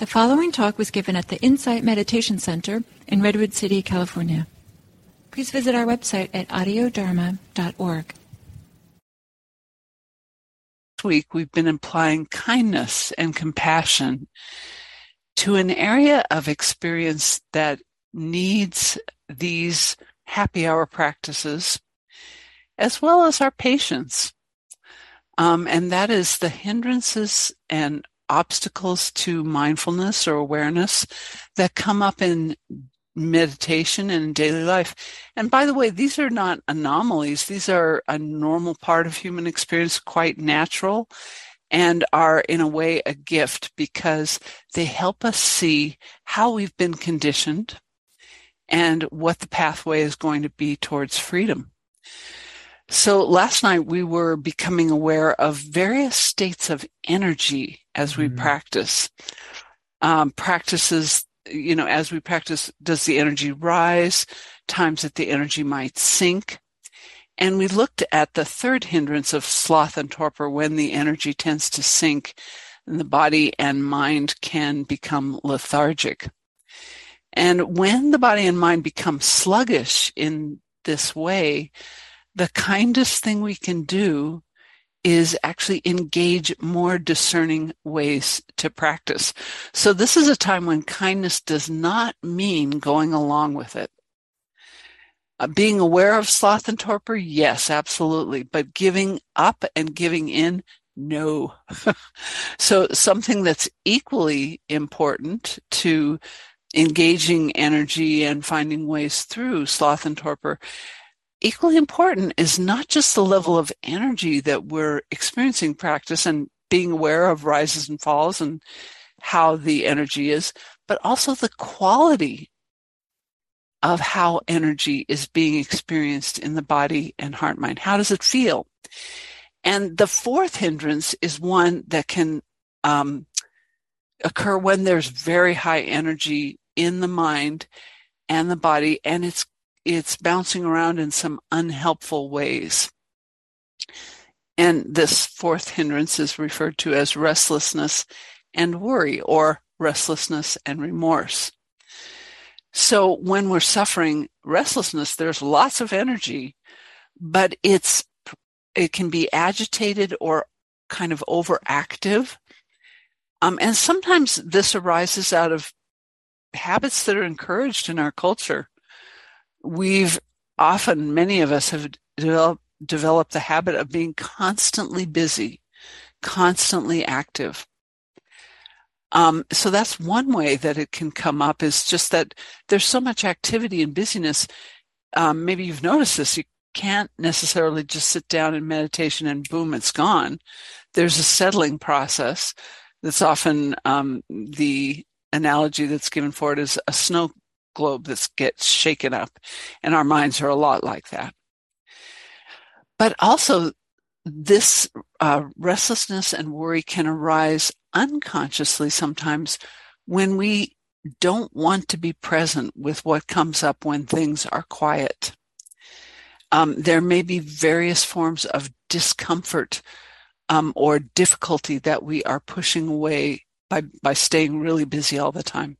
The following talk was given at the Insight Meditation Center in Redwood City, California. Please visit our website at audiodharma.org. This week we've been applying kindness and compassion to an area of experience that needs these happy hour practices as well as our patience. Um, and that is the hindrances and obstacles to mindfulness or awareness that come up in meditation and daily life. And by the way, these are not anomalies. These are a normal part of human experience, quite natural, and are in a way a gift because they help us see how we've been conditioned and what the pathway is going to be towards freedom. So last night we were becoming aware of various states of energy as we mm-hmm. practice. Um, practices, you know, as we practice, does the energy rise? Times that the energy might sink. And we looked at the third hindrance of sloth and torpor when the energy tends to sink and the body and mind can become lethargic. And when the body and mind become sluggish in this way, the kindest thing we can do is actually engage more discerning ways to practice. So this is a time when kindness does not mean going along with it. Uh, being aware of sloth and torpor, yes, absolutely. But giving up and giving in, no. so something that's equally important to engaging energy and finding ways through sloth and torpor equally important is not just the level of energy that we're experiencing practice and being aware of rises and falls and how the energy is, but also the quality of how energy is being experienced in the body and heart mind. How does it feel? And the fourth hindrance is one that can um, occur when there's very high energy in the mind and the body, and it's it's bouncing around in some unhelpful ways. And this fourth hindrance is referred to as restlessness and worry or restlessness and remorse. So when we're suffering restlessness, there's lots of energy, but it's, it can be agitated or kind of overactive. Um, and sometimes this arises out of habits that are encouraged in our culture we've often, many of us have developed, developed the habit of being constantly busy, constantly active. Um, so that's one way that it can come up is just that there's so much activity and busyness. Um, maybe you've noticed this. You can't necessarily just sit down in meditation and boom, it's gone. There's a settling process that's often um, the analogy that's given for it is a snow globe that gets shaken up. And our minds are a lot like that. But also, this uh, restlessness and worry can arise unconsciously sometimes when we don't want to be present with what comes up when things are quiet. Um, there may be various forms of discomfort um, or difficulty that we are pushing away by, by staying really busy all the time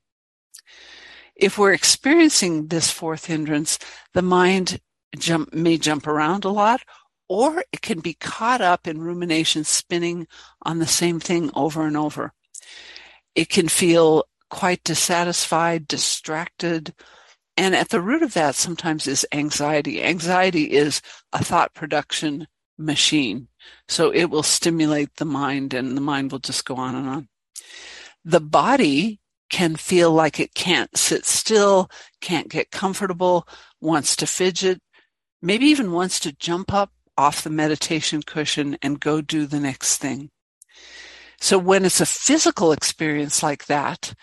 if we're experiencing this fourth hindrance, the mind jump, may jump around a lot, or it can be caught up in rumination spinning on the same thing over and over. It can feel quite dissatisfied, distracted, and at the root of that sometimes is anxiety. Anxiety is a thought production machine. So it will stimulate the mind and the mind will just go on and on. The body can feel like it can't sit still, can't get comfortable, wants to fidget, maybe even wants to jump up off the meditation cushion and go do the next thing. So when it's a physical experience like that,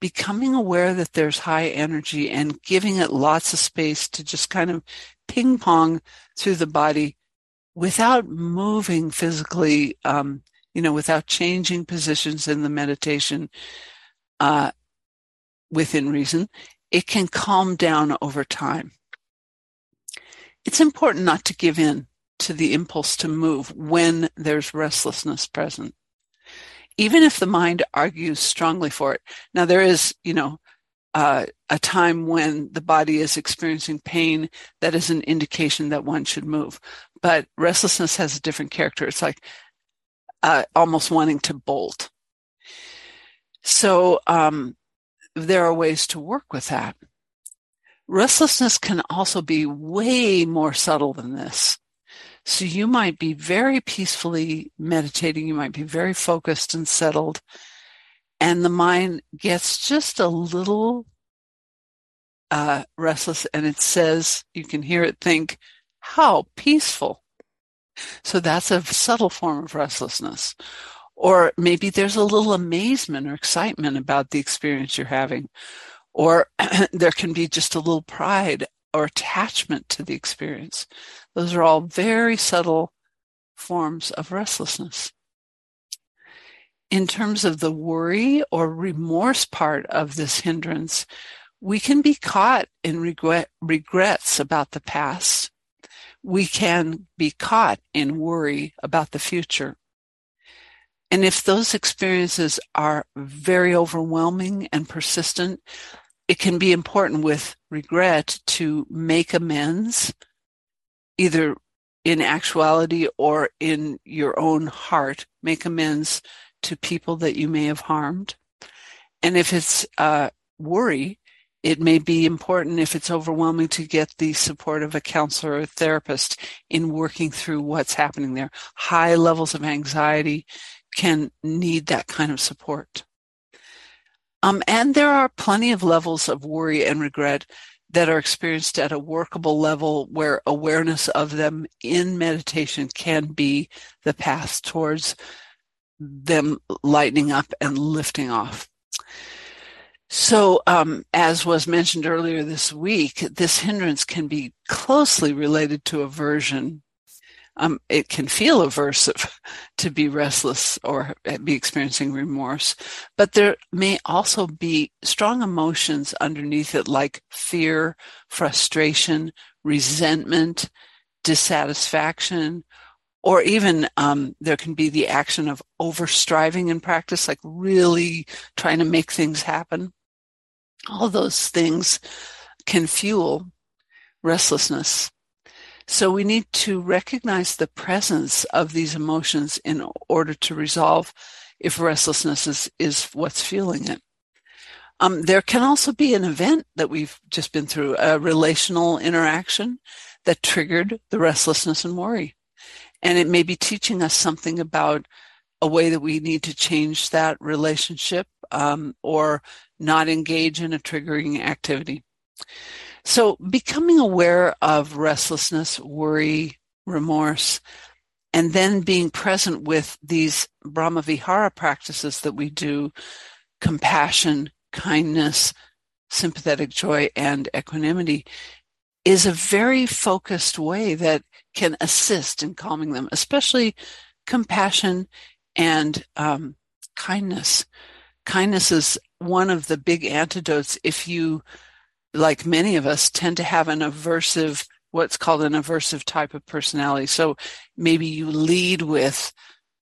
becoming aware that there's high energy and giving it lots of space to just kind of ping pong through the body without moving physically, um, you know, without changing positions in the meditation, uh, within reason, it can calm down over time. It's important not to give in to the impulse to move when there's restlessness present. even if the mind argues strongly for it. Now, there is, you know, uh, a time when the body is experiencing pain that is an indication that one should move. But restlessness has a different character. It's like uh, almost wanting to bolt. So um, there are ways to work with that. Restlessness can also be way more subtle than this. So you might be very peacefully meditating. You might be very focused and settled. And the mind gets just a little uh, restless and it says, you can hear it think, how peaceful. So that's a subtle form of restlessness. Or maybe there's a little amazement or excitement about the experience you're having. Or there can be just a little pride or attachment to the experience. Those are all very subtle forms of restlessness. In terms of the worry or remorse part of this hindrance, we can be caught in regret, regrets about the past. We can be caught in worry about the future. And if those experiences are very overwhelming and persistent, it can be important with regret to make amends, either in actuality or in your own heart, make amends to people that you may have harmed. And if it's uh, worry, it may be important if it's overwhelming to get the support of a counselor or therapist in working through what's happening there. High levels of anxiety can need that kind of support. Um, and there are plenty of levels of worry and regret that are experienced at a workable level where awareness of them in meditation can be the path towards them lightening up and lifting off. So, um, as was mentioned earlier this week, this hindrance can be closely related to aversion um, it can feel aversive to be restless or be experiencing remorse, but there may also be strong emotions underneath it like fear, frustration, resentment, dissatisfaction, or even um, there can be the action of overstriving in practice, like really trying to make things happen. All those things can fuel restlessness. So we need to recognize the presence of these emotions in order to resolve if restlessness is, is what's fueling it. Um, there can also be an event that we've just been through, a relational interaction that triggered the restlessness and worry. And it may be teaching us something about a way that we need to change that relationship um, or not engage in a triggering activity. So becoming aware of restlessness, worry, remorse, and then being present with these Brahmavihara practices that we do, compassion, kindness, sympathetic joy, and equanimity is a very focused way that can assist in calming them, especially compassion and um, kindness. Kindness is one of the big antidotes if you like many of us, tend to have an aversive, what's called an aversive type of personality. So maybe you lead with,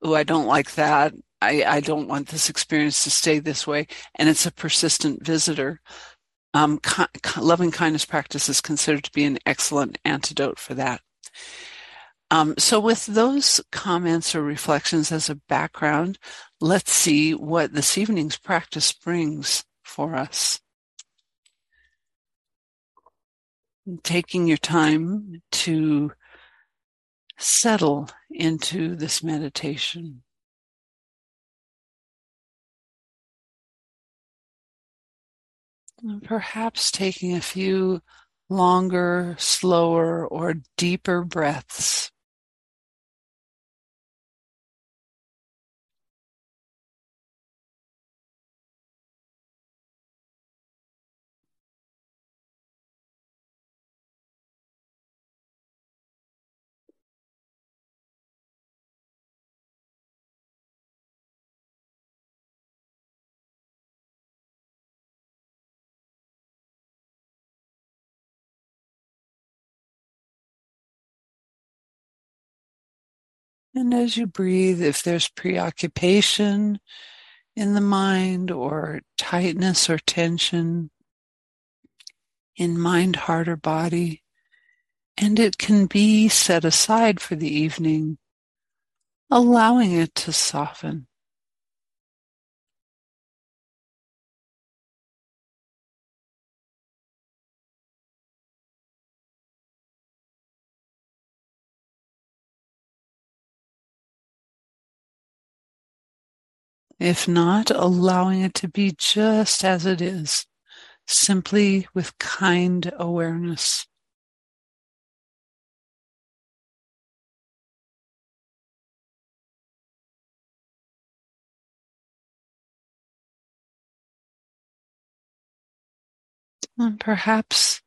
oh, I don't like that. I, I don't want this experience to stay this way. And it's a persistent visitor. Um, loving kindness practice is considered to be an excellent antidote for that. Um, so, with those comments or reflections as a background, let's see what this evening's practice brings for us. Taking your time to settle into this meditation. And perhaps taking a few longer, slower, or deeper breaths. And as you breathe, if there's preoccupation in the mind or tightness or tension in mind, heart, or body, and it can be set aside for the evening, allowing it to soften. If not, allowing it to be just as it is, simply with kind awareness. And perhaps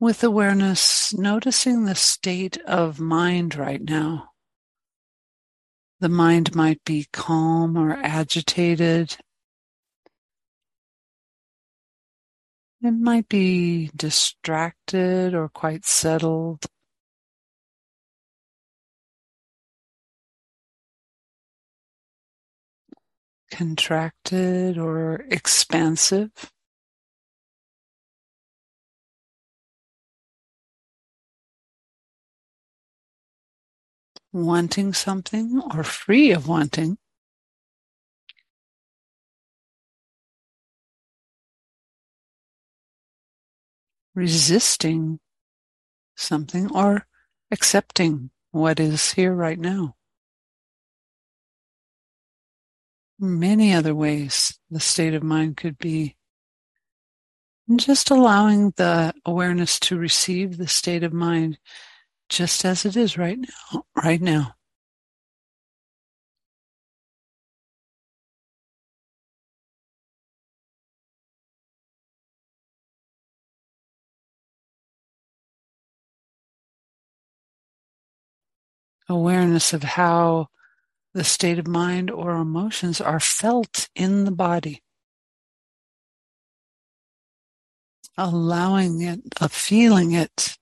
with awareness, noticing the state of mind right now. The mind might be calm or agitated. It might be distracted or quite settled. Contracted or expansive. Wanting something or free of wanting. Resisting something or accepting what is here right now. Many other ways the state of mind could be. Just allowing the awareness to receive the state of mind just as it is right now, right now. Awareness of how the state of mind or emotions are felt in the body. Allowing it, of feeling it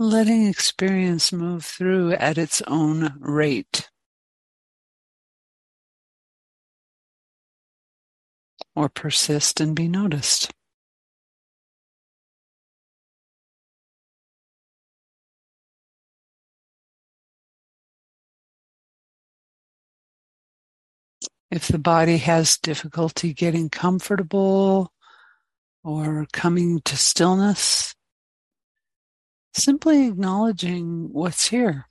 letting experience move through at its own rate. Or persist and be noticed. If the body has difficulty getting comfortable or coming to stillness, simply acknowledging what's here.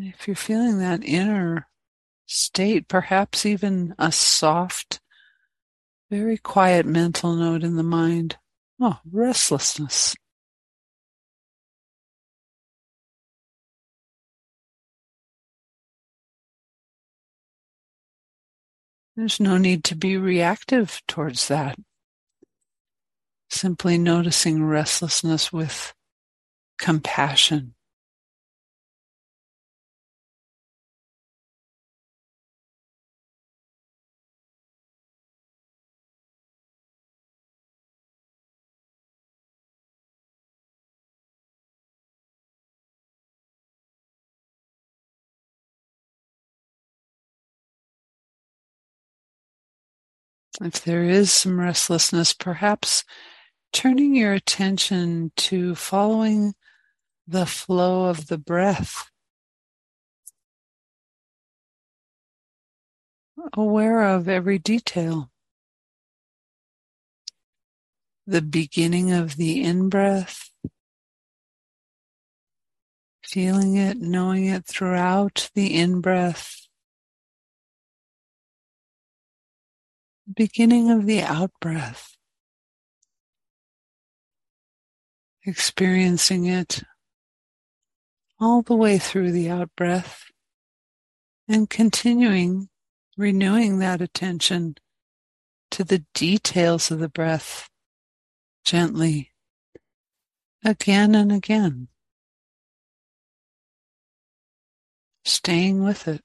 If you're feeling that inner state, perhaps even a soft, very quiet mental note in the mind. Oh, restlessness. There's no need to be reactive towards that. Simply noticing restlessness with compassion. If there is some restlessness, perhaps turning your attention to following the flow of the breath. Aware of every detail. The beginning of the in breath, feeling it, knowing it throughout the in breath. Beginning of the out breath, experiencing it all the way through the out breath and continuing renewing that attention to the details of the breath gently again and again, staying with it.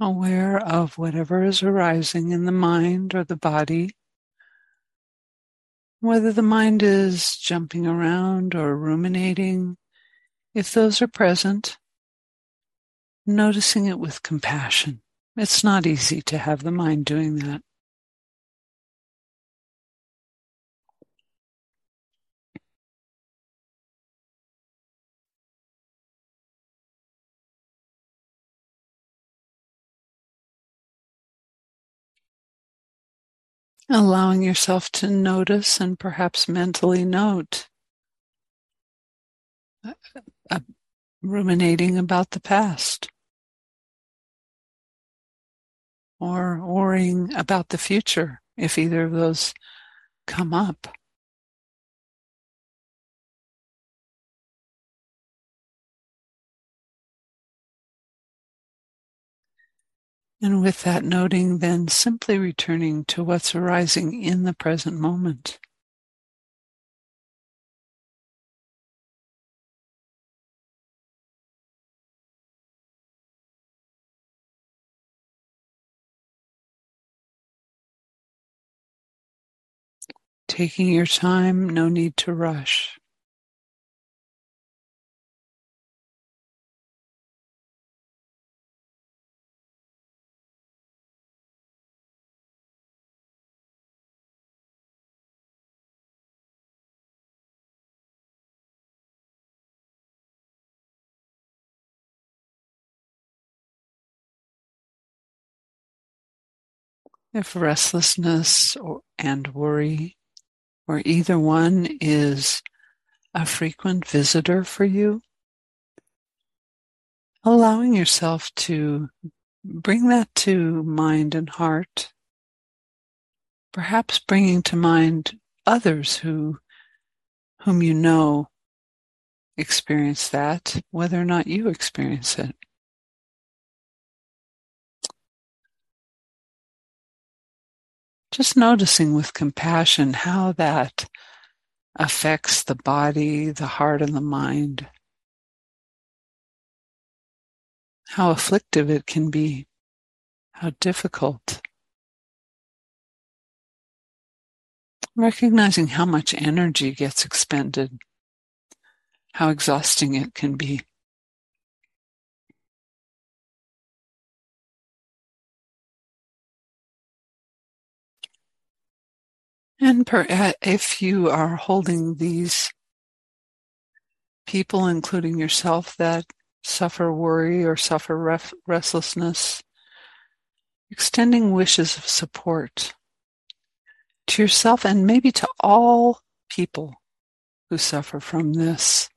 Aware of whatever is arising in the mind or the body, whether the mind is jumping around or ruminating, if those are present, noticing it with compassion. It's not easy to have the mind doing that. Allowing yourself to notice and perhaps mentally note uh, uh, ruminating about the past or worrying about the future if either of those come up. And with that noting, then simply returning to what's arising in the present moment. Taking your time, no need to rush. If restlessness or, and worry, or either one, is a frequent visitor for you, allowing yourself to bring that to mind and heart, perhaps bringing to mind others who, whom you know experience that, whether or not you experience it. Just noticing with compassion how that affects the body, the heart, and the mind. How afflictive it can be, how difficult. Recognizing how much energy gets expended, how exhausting it can be. And per, uh, if you are holding these people, including yourself, that suffer worry or suffer ref- restlessness, extending wishes of support to yourself and maybe to all people who suffer from this.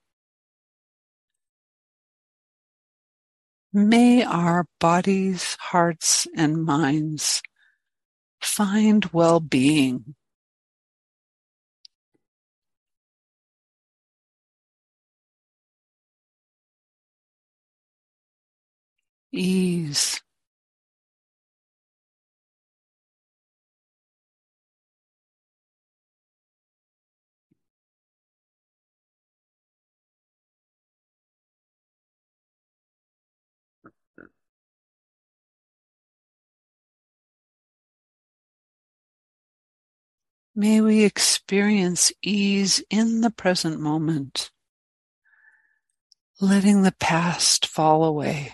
May our bodies, hearts, and minds find well being ease. May we experience ease in the present moment, letting the past fall away.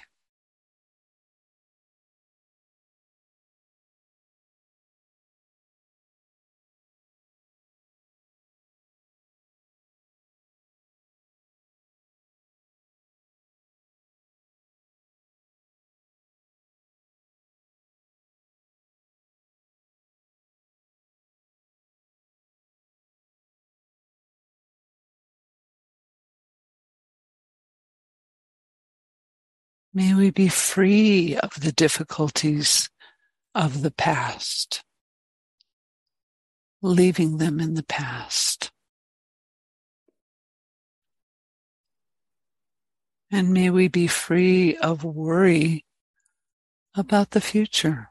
May we be free of the difficulties of the past, leaving them in the past. And may we be free of worry about the future.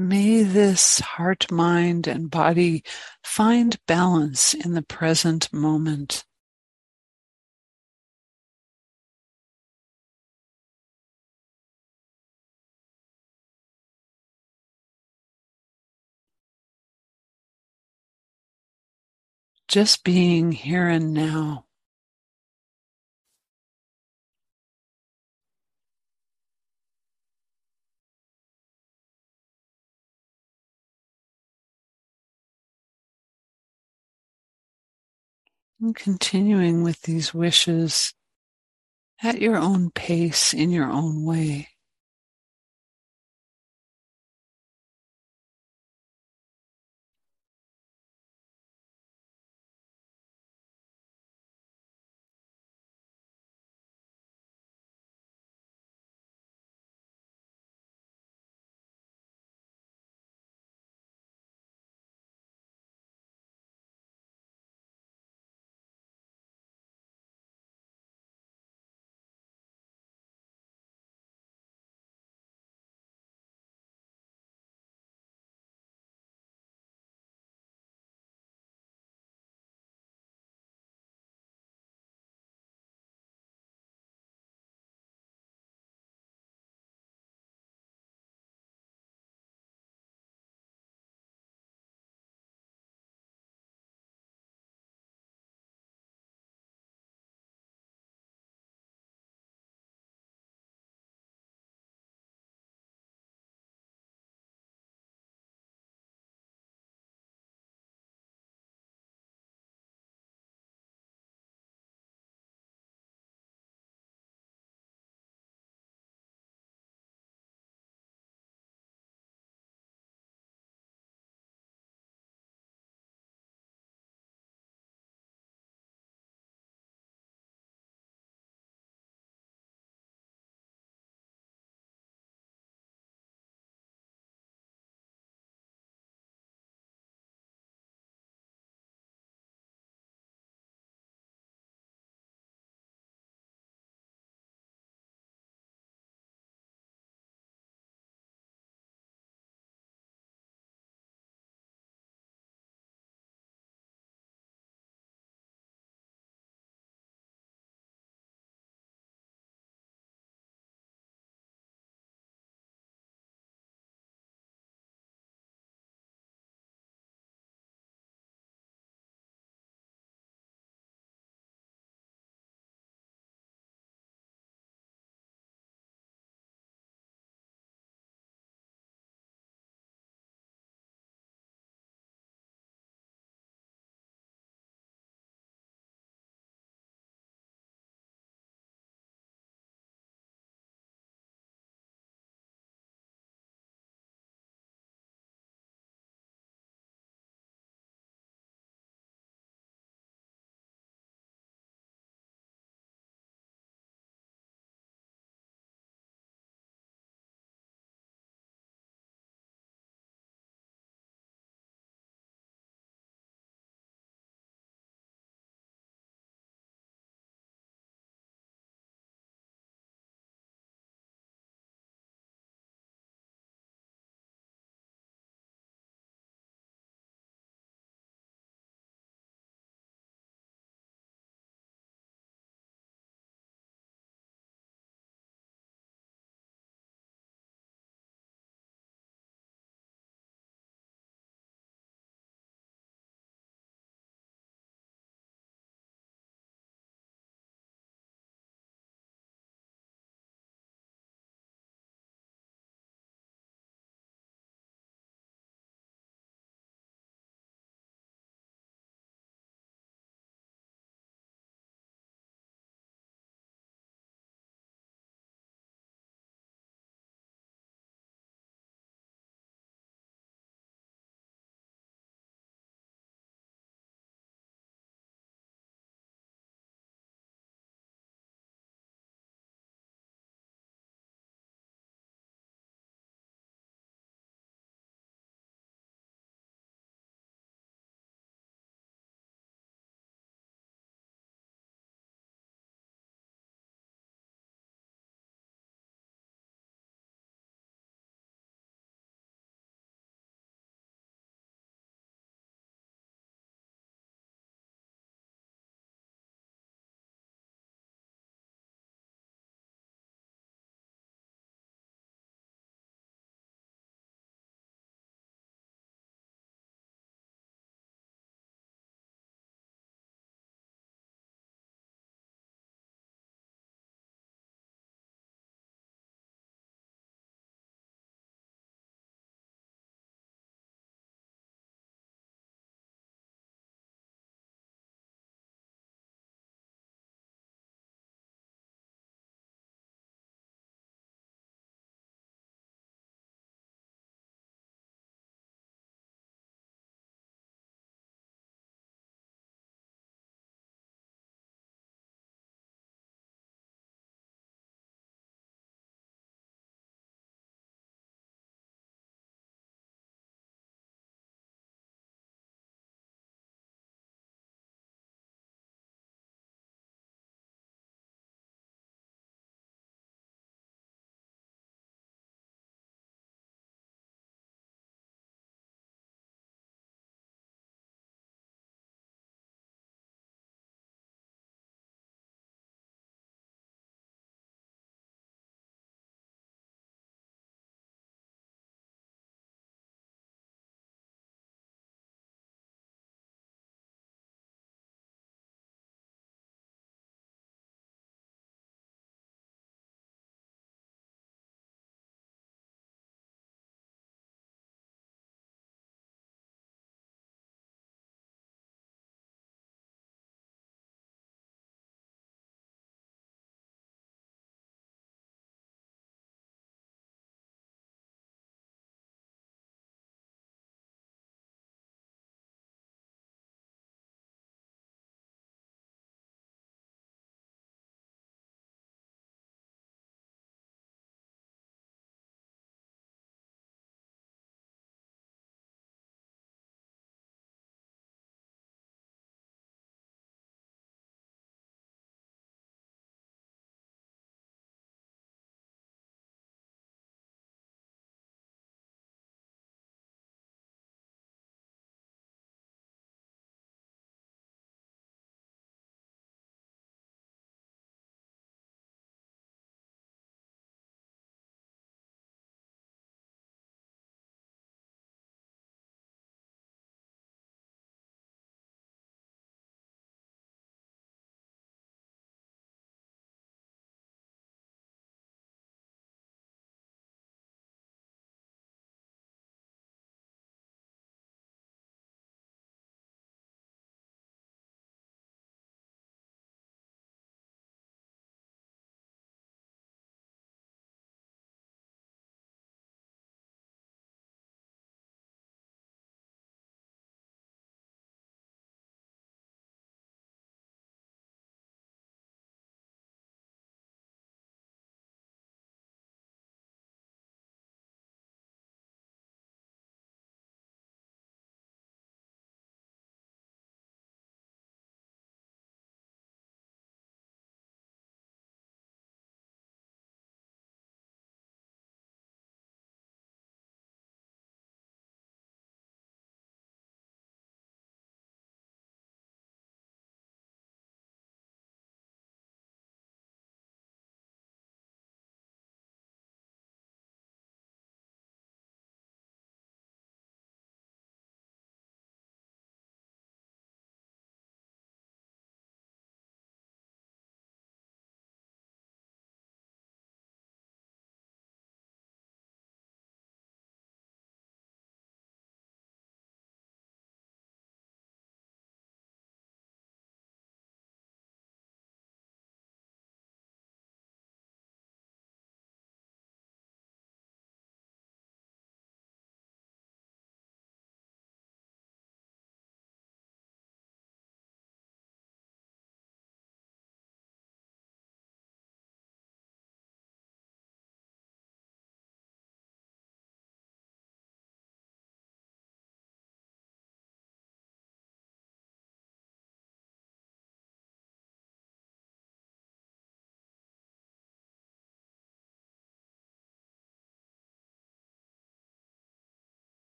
May this heart, mind, and body find balance in the present moment. Just being here and now. And continuing with these wishes at your own pace, in your own way.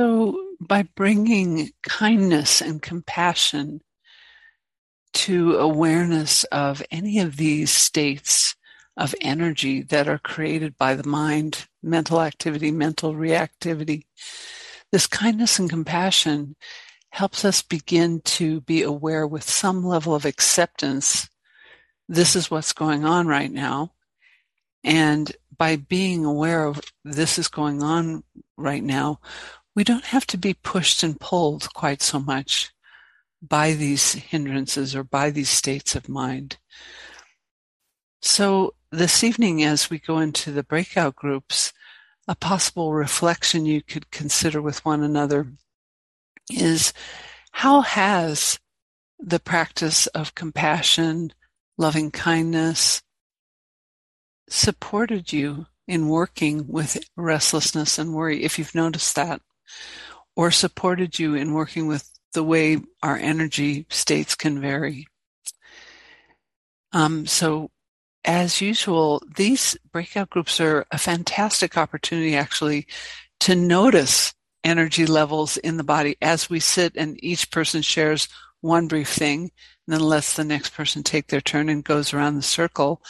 So, by bringing kindness and compassion to awareness of any of these states of energy that are created by the mind, mental activity, mental reactivity, this kindness and compassion helps us begin to be aware with some level of acceptance. This is what's going on right now. And by being aware of this is going on right now, we don't have to be pushed and pulled quite so much by these hindrances or by these states of mind. So this evening, as we go into the breakout groups, a possible reflection you could consider with one another is how has the practice of compassion, loving kindness supported you in working with restlessness and worry, if you've noticed that, or supported you in working with the way our energy states can vary. Um, so as usual, these breakout groups are a fantastic opportunity actually to notice energy levels in the body as we sit and each person shares one brief thing and then lets the next person take their turn and goes around the circle.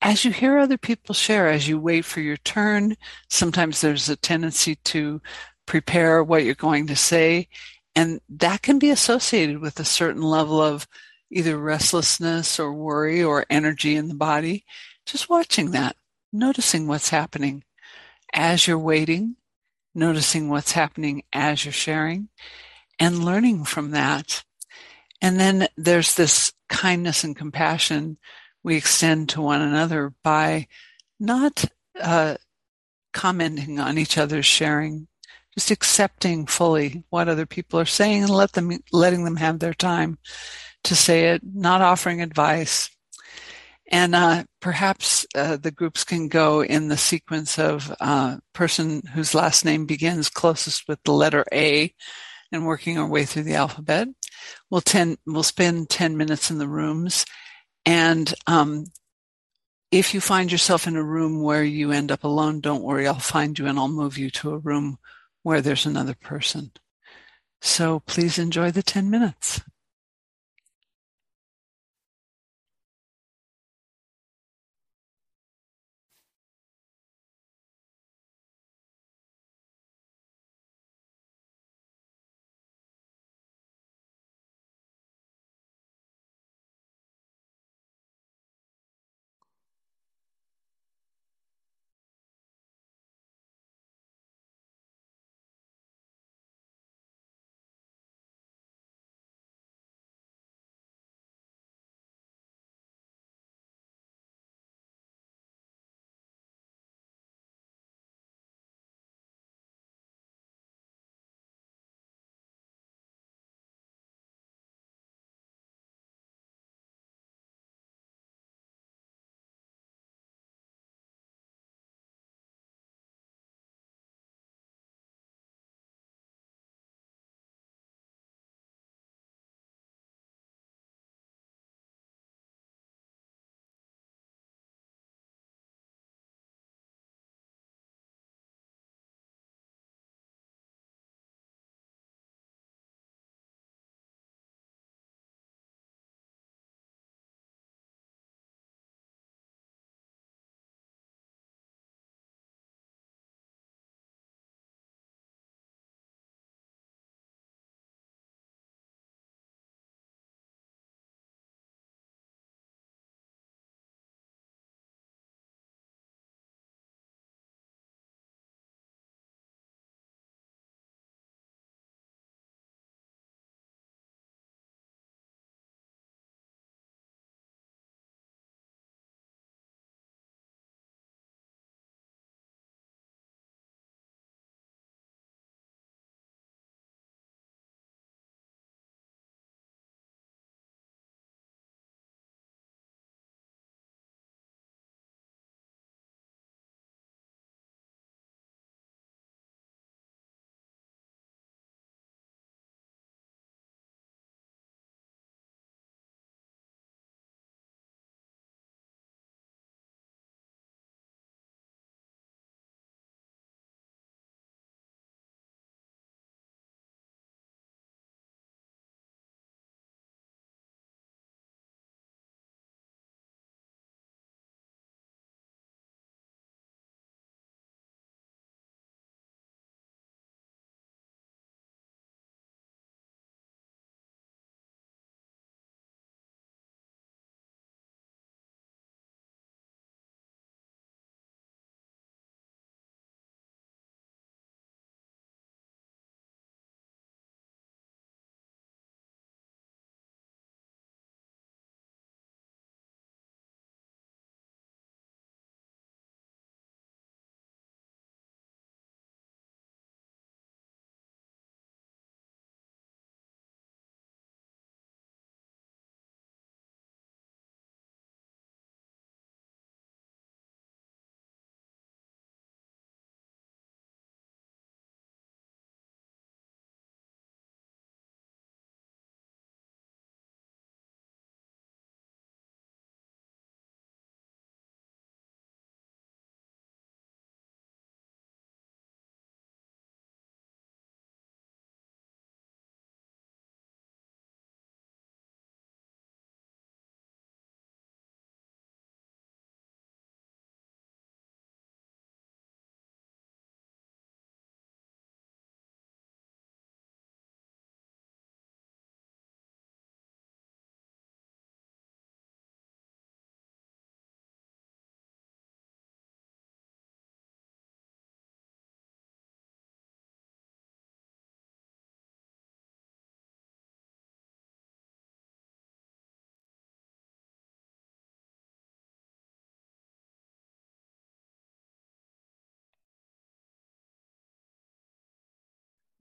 As you hear other people share, as you wait for your turn, sometimes there's a tendency to prepare what you're going to say. And that can be associated with a certain level of either restlessness or worry or energy in the body. Just watching that, noticing what's happening as you're waiting, noticing what's happening as you're sharing, and learning from that. And then there's this kindness and compassion we extend to one another by not uh, commenting on each other's sharing, just accepting fully what other people are saying and let them letting them have their time to say it, not offering advice. And uh, perhaps uh, the groups can go in the sequence of uh, person whose last name begins closest with the letter A and working our way through the alphabet. We'll, ten, we'll spend 10 minutes in the rooms. And um, if you find yourself in a room where you end up alone, don't worry, I'll find you and I'll move you to a room where there's another person. So please enjoy the 10 minutes.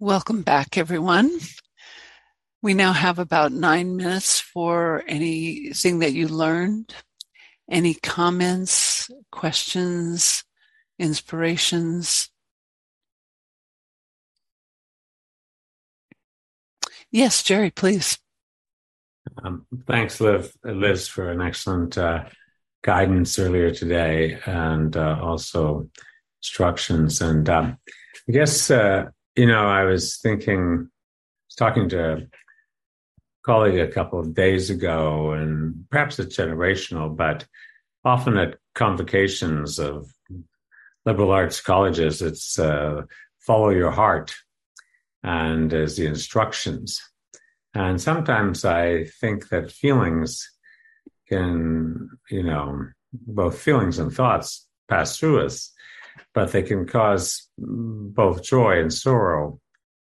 Welcome back, everyone. We now have about nine minutes for anything that you learned, any comments, questions, inspirations. Yes, Jerry, please. Um, thanks, Liv, Liz, for an excellent uh, guidance earlier today and uh, also instructions. And um, I guess, uh, you know, I was thinking, I was talking to a colleague a couple of days ago, and perhaps it's generational, but often at convocations of liberal arts colleges, it's uh, follow your heart and as the instructions. And sometimes I think that feelings can, you know, both feelings and thoughts pass through us, but they can cause both joy and sorrow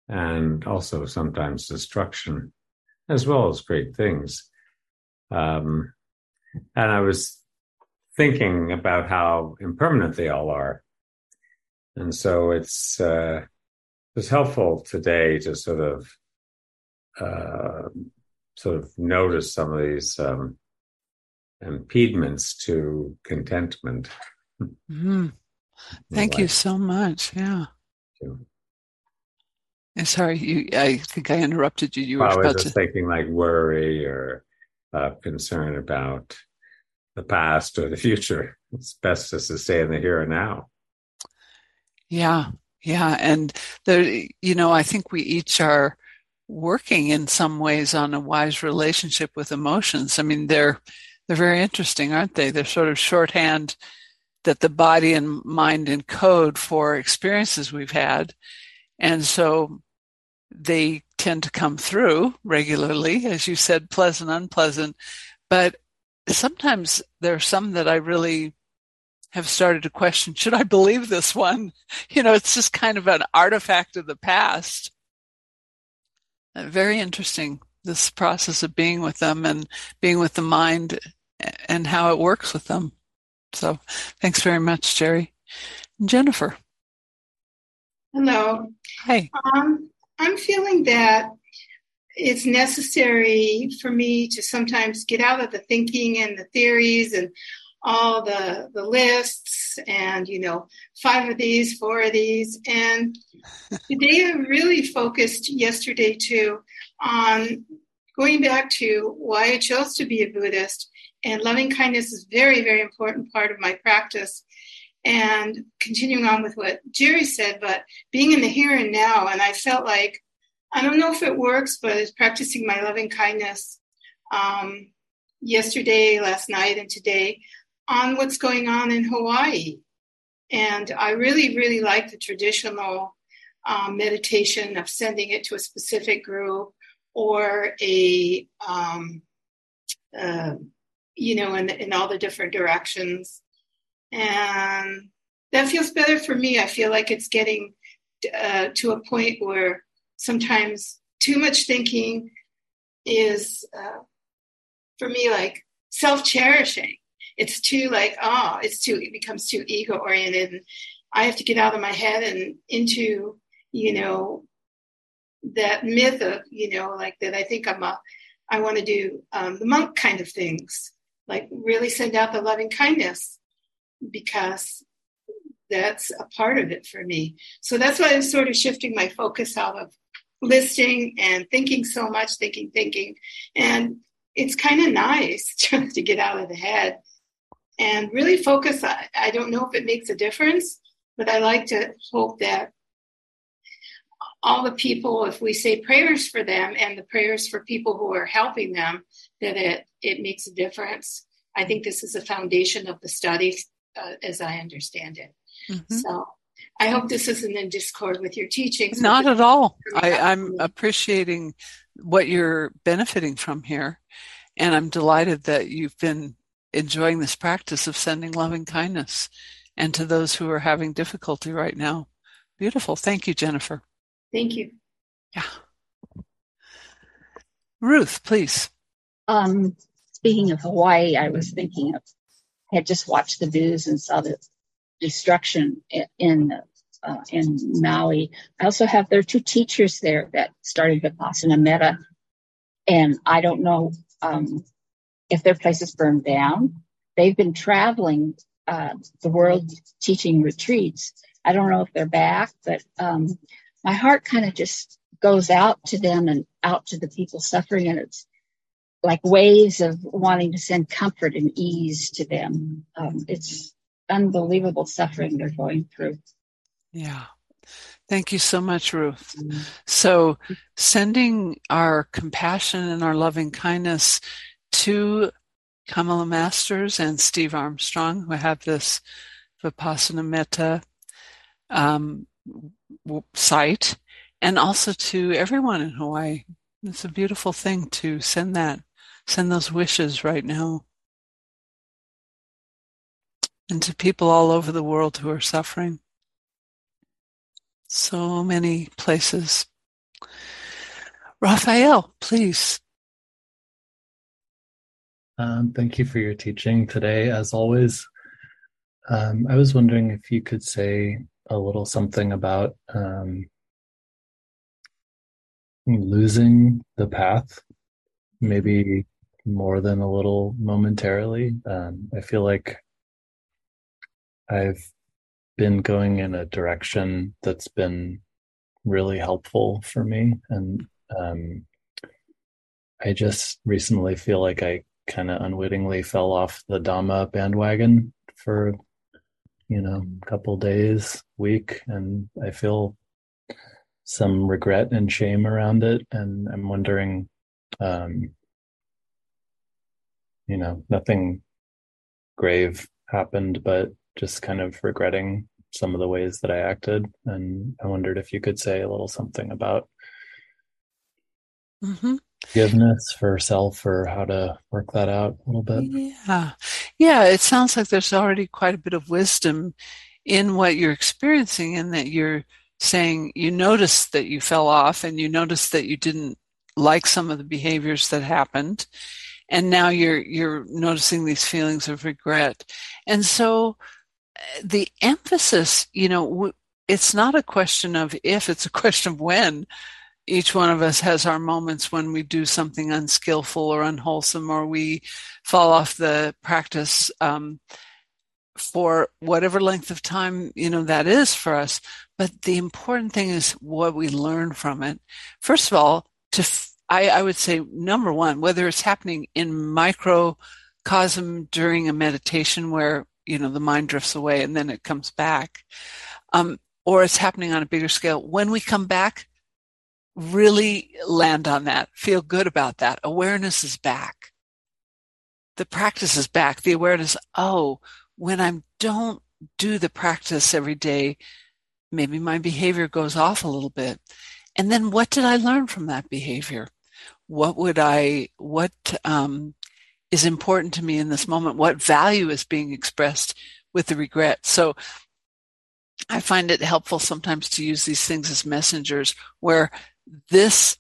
and also sometimes destruction as well as great things. Um, and I was thinking about how impermanent they all are. And so it's uh, it's helpful today to sort of uh, sort of notice some of these um, impediments to contentment. Mm-hmm. Thank you so much. Yeah. And sorry, you, I think I interrupted you. You were I was just to... thinking like worry or uh, concern about the past or the future. It's best just to stay in the here and now. Yeah, yeah, and there, you know, I think we each are working in some ways on a wise relationship with emotions. I mean, they're they're very interesting, aren't they? They're sort of shorthand that the body and mind encode for experiences we've had. And so they tend to come through regularly, as you said, pleasant, unpleasant. But sometimes there are some that I really have started to question should I believe this one? You know, it's just kind of an artifact of the past. Uh, very interesting, this process of being with them and being with the mind and how it works with them. So thanks very much, Jerry. Jennifer. Hello. Hi. Um, I'm feeling that it's necessary for me to sometimes get out of the thinking and the theories and all the the lists and you know five of these four of these and today i really focused yesterday too on going back to why i chose to be a buddhist and loving kindness is very very important part of my practice. And continuing on with what jerry said but being in the here and now and i felt like i don't know if it works but it's practicing my loving kindness um, yesterday last night and today on what's going on in hawaii. And i really really like the traditional um, meditation of sending it to a specific group or a um, uh, you know, in, in all the different directions. And that feels better for me. I feel like it's getting uh, to a point where sometimes too much thinking is, uh, for me, like self cherishing. It's too like, oh, it's too, it becomes too ego oriented. I have to get out of my head and into, you know, that myth of, you know, like that I think I'm a, I want to do um, the monk kind of things like really send out the loving kindness because that's a part of it for me. So that's why I'm sort of shifting my focus out of listing and thinking so much, thinking, thinking. And it's kind of nice just to get out of the head and really focus. I, I don't know if it makes a difference, but I like to hope that all the people, if we say prayers for them and the prayers for people who are helping them, that it, it makes a difference. I think this is the foundation of the study uh, as I understand it. Mm-hmm. So I hope this isn't in discord with your teachings. Not at all. I, I'm appreciating what you're benefiting from here. And I'm delighted that you've been enjoying this practice of sending loving kindness and to those who are having difficulty right now. Beautiful. Thank you, Jennifer. Thank you. Yeah. Ruth, please. Um, speaking of Hawaii, I was thinking of, I had just watched the news and saw the destruction in uh, in Maui. I also have there are two teachers there that started Vipassana Metta, and I don't know um, if their places burned down. They've been traveling uh, the world teaching retreats. I don't know if they're back, but um, my heart kind of just goes out to them and out to the people suffering, and it's like waves of wanting to send comfort and ease to them. Um, it's unbelievable suffering they're going through. Yeah. Thank you so much, Ruth. Mm-hmm. So, sending our compassion and our loving kindness to Kamala Masters and Steve Armstrong, who have this Vipassana Metta um, site, and also to everyone in Hawaii. It's a beautiful thing to send that, send those wishes right now. And to people all over the world who are suffering. So many places. Raphael, please. Um, thank you for your teaching today, as always. Um, I was wondering if you could say a little something about um, losing the path, maybe more than a little momentarily. Um, I feel like I've been going in a direction that's been really helpful for me. And um, I just recently feel like I kind of unwittingly fell off the Dhamma bandwagon for, you know, a couple days, week, and I feel some regret and shame around it. And I'm wondering, um, you know, nothing grave happened, but just kind of regretting some of the ways that I acted. And I wondered if you could say a little something about mm-hmm. forgiveness for self or how to work that out a little bit. Yeah. Yeah. It sounds like there's already quite a bit of wisdom in what you're experiencing and that you're saying you noticed that you fell off and you noticed that you didn't like some of the behaviors that happened and now you're you're noticing these feelings of regret and so the emphasis, you know, it's not a question of if, it's a question of when. Each one of us has our moments when we do something unskillful or unwholesome, or we fall off the practice um, for whatever length of time you know that is for us. But the important thing is what we learn from it. First of all, to I, I would say number one, whether it's happening in microcosm during a meditation where you know the mind drifts away and then it comes back um, or it's happening on a bigger scale when we come back really land on that feel good about that. Awareness is back. The practice is back. The awareness oh when i don't do the practice every day maybe my behavior goes off a little bit. And then what did i learn from that behavior what would i what um, is important to me in this moment, what value is being expressed with the regret. So I find it helpful sometimes to use these things as messengers where this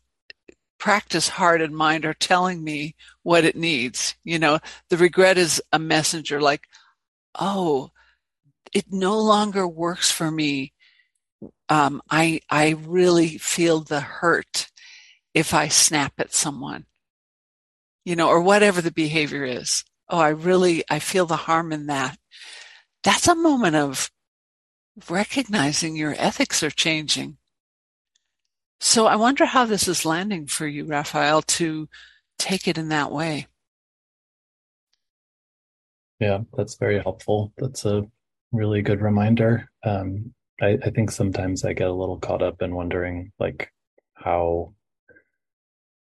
practice heart and mind are telling me what it needs. You know, the regret is a messenger like, oh, it no longer works for me. Um, I I really feel the hurt if I snap at someone you know, or whatever the behavior is. Oh, I really, I feel the harm in that. That's a moment of recognizing your ethics are changing. So I wonder how this is landing for you, Raphael, to take it in that way. Yeah, that's very helpful. That's a really good reminder. Um, I, I think sometimes I get a little caught up in wondering, like, how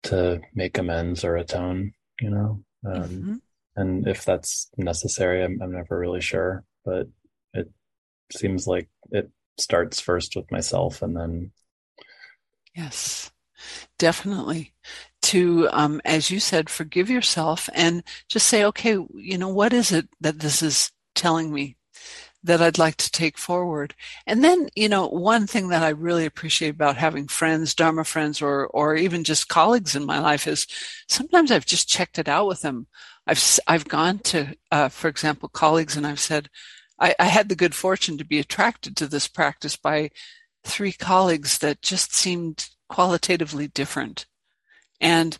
to make amends or atone, you know? Um, mm-hmm. And if that's necessary, I'm, I'm never really sure, but it seems like it starts first with myself and then. Yes, definitely. To, um, as you said, forgive yourself and just say, okay, you know, what is it that this is telling me? That I'd like to take forward. And then, you know, one thing that I really appreciate about having friends, Dharma friends, or, or even just colleagues in my life is sometimes I've just checked it out with them. I've, I've gone to, uh, for example, colleagues and I've said, I, I had the good fortune to be attracted to this practice by three colleagues that just seemed qualitatively different. And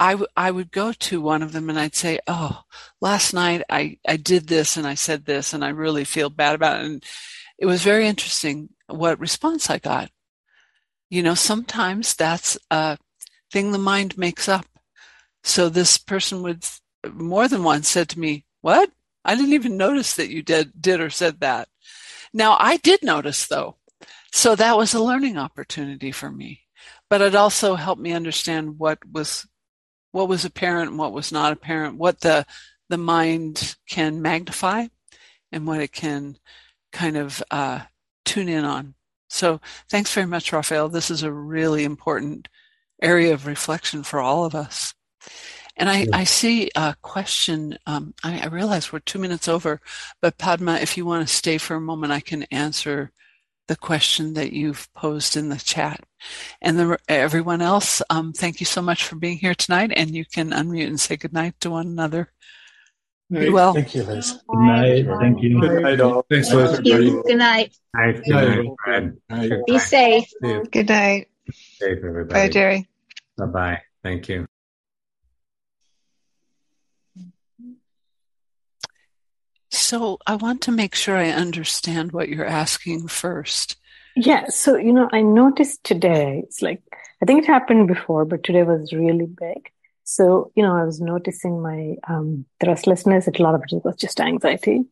I, w- I would go to one of them and I'd say, Oh, last night I, I did this and I said this and I really feel bad about it. And it was very interesting what response I got. You know, sometimes that's a thing the mind makes up. So this person would more than once said to me, What? I didn't even notice that you did, did or said that. Now I did notice though. So that was a learning opportunity for me. But it also helped me understand what was what was apparent and what was not apparent, what the the mind can magnify and what it can kind of uh, tune in on. So thanks very much, Raphael. This is a really important area of reflection for all of us. And I, I see a question. Um, I, I, realize we're two minutes over, but Padma, if you want to stay for a moment, I can answer the question that you've posed in the chat. And the, everyone else, um, thank you so much for being here tonight. And you can unmute and say goodnight to one another. Be well. Thank you, Liz. Good night. Thank you. Good night, all. Thanks, Liz. Thank you. Good night. Night, good night, Fred. Night. Be safe. Good night. Safe, everybody. Bye, Jerry. Bye bye. Thank you. So I want to make sure I understand what you're asking first. Yeah. So, you know, I noticed today, it's like, I think it happened before, but today was really big. So, you know, I was noticing my um, restlessness. A lot of it was just anxiety.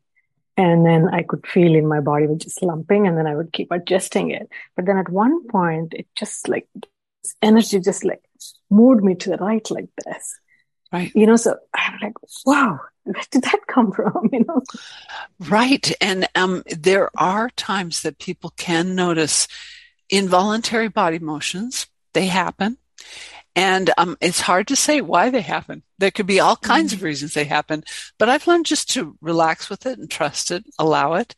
And then I could feel in my body was just lumping and then I would keep adjusting it. But then at one point, it just like, energy just like moved me to the right like this. Right. You know, so I'm like, wow, where did that come from? You know? Right. And um, there are times that people can notice involuntary body motions. They happen. And um, it's hard to say why they happen. There could be all kinds mm-hmm. of reasons they happen, but I've learned just to relax with it and trust it, allow it.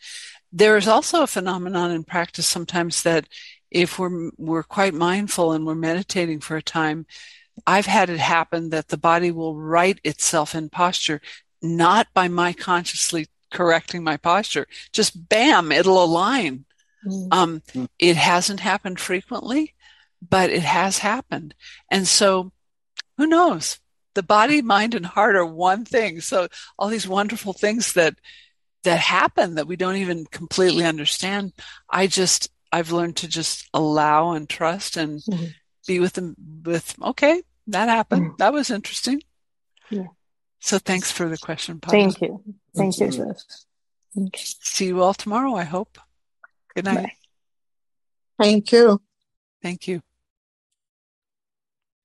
There is also a phenomenon in practice sometimes that if we're we're quite mindful and we're meditating for a time, I've had it happen that the body will right itself in posture, not by my consciously correcting my posture. Just bam, it'll align. Mm-hmm. Um, it hasn't happened frequently, but it has happened. And so who knows? The body, mind, and heart are one thing. So all these wonderful things that that happen that we don't even completely understand. I just I've learned to just allow and trust and mm-hmm. be with them with okay, that happened. Mm-hmm. That was interesting. Yeah. So thanks for the question, Paul. Thank you. Thank you. Thank you. See you all tomorrow, I hope. Good night. Bye. Thank you. Thank you.